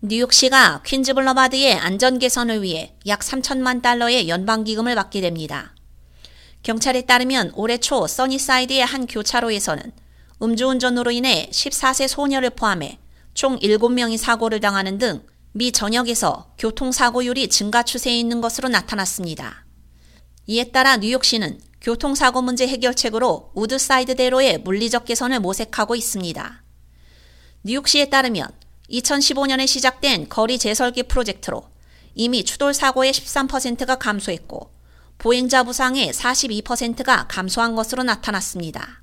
뉴욕시가 퀸즈 블러바드의 안전 개선을 위해 약 3천만 달러의 연방기금을 받게 됩니다. 경찰에 따르면 올해 초 써니사이드의 한 교차로에서는 음주운전으로 인해 14세 소녀를 포함해 총 7명이 사고를 당하는 등 미 전역에서 교통사고율이 증가 추세에 있는 것으로 나타났습니다. 이에 따라 뉴욕시는 교통사고 문제 해결책으로 우드사이드대로의 물리적 개선을 모색하고 있습니다. 뉴욕시에 따르면 2015년에 시작된 거리 재설계 프로젝트로 이미 추돌 사고의 13%가 감소했고 보행자 부상의 42%가 감소한 것으로 나타났습니다.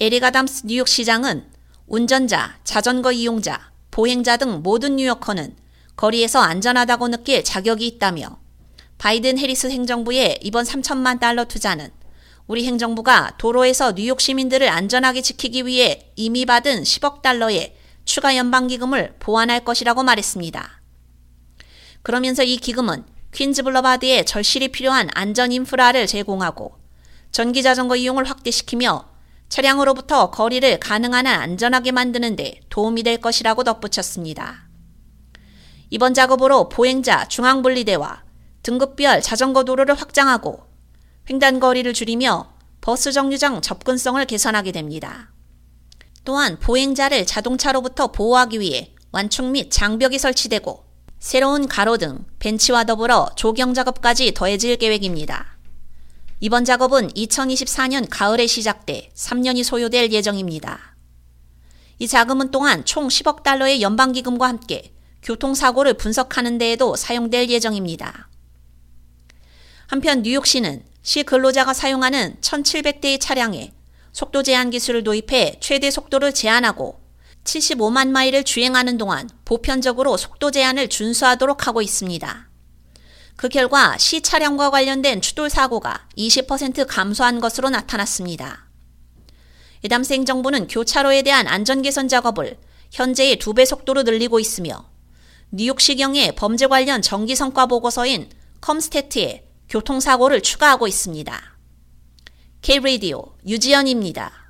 에릭 아담스 뉴욕 시장은 운전자, 자전거 이용자, 보행자 등 모든 뉴요커는 거리에서 안전하다고 느낄 자격이 있다며 바이든 해리스 행정부의 이번 3천만 달러 투자는 우리 행정부가 도로에서 뉴욕 시민들을 안전하게 지키기 위해 이미 받은 10억 달러의 추가 연방기금을 보완할 것이라고 말했습니다. 그러면서 이 기금은 퀸즈 블러바드에 절실히 필요한 안전 인프라를 제공하고 전기 자전거 이용을 확대시키며 차량으로부터 거리를 가능한 한 안전하게 만드는 데 도움이 될 것이라고 덧붙였습니다. 이번 작업으로 보행자 중앙분리대와 등급별 자전거 도로를 확장하고 횡단거리를 줄이며 버스 정류장 접근성을 개선하게 됩니다. 또한 보행자를 자동차로부터 보호하기 위해 완충 및 장벽이 설치되고 새로운 가로 등 벤치와 더불어 조경 작업까지 더해질 계획입니다. 이번 작업은 2024년 가을에 시작돼 3년이 소요될 예정입니다. 이 자금은 또한 총 10억 달러의 연방기금과 함께 교통사고를 분석하는 데에도 사용될 예정입니다. 한편 뉴욕시는 시 근로자가 사용하는 1,700대의 차량에 속도 제한 기술을 도입해 최대 속도를 제한하고 75만 마일을 주행하는 동안 보편적으로 속도 제한을 준수하도록 하고 있습니다. 그 결과 시 차량과 관련된 추돌 사고가 20% 감소한 것으로 나타났습니다. 이담스 행정부는 교차로에 대한 안전 개선 작업을 현재의 두배 속도로 늘리고 있으며 뉴욕시경의 범죄 관련 정기 성과 보고서인 컴스테트에 교통사고를 추가하고 있습니다. K-Radio 유지연입니다.